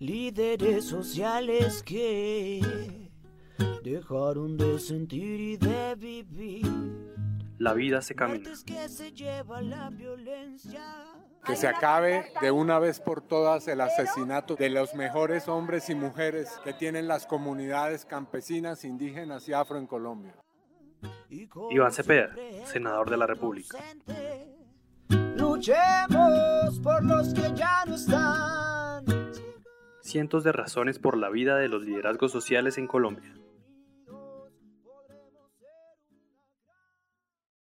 líderes sociales que dejaron de sentir y de vivir. La vida se camina. Que se lleva la violencia. Que se acabe de una vez por todas el asesinato de los mejores hombres y mujeres que tienen las comunidades campesinas, indígenas y afro en Colombia. Iván Cepeda, senador de la República. Luchemos Cientos de razones por la vida de los liderazgos sociales en Colombia.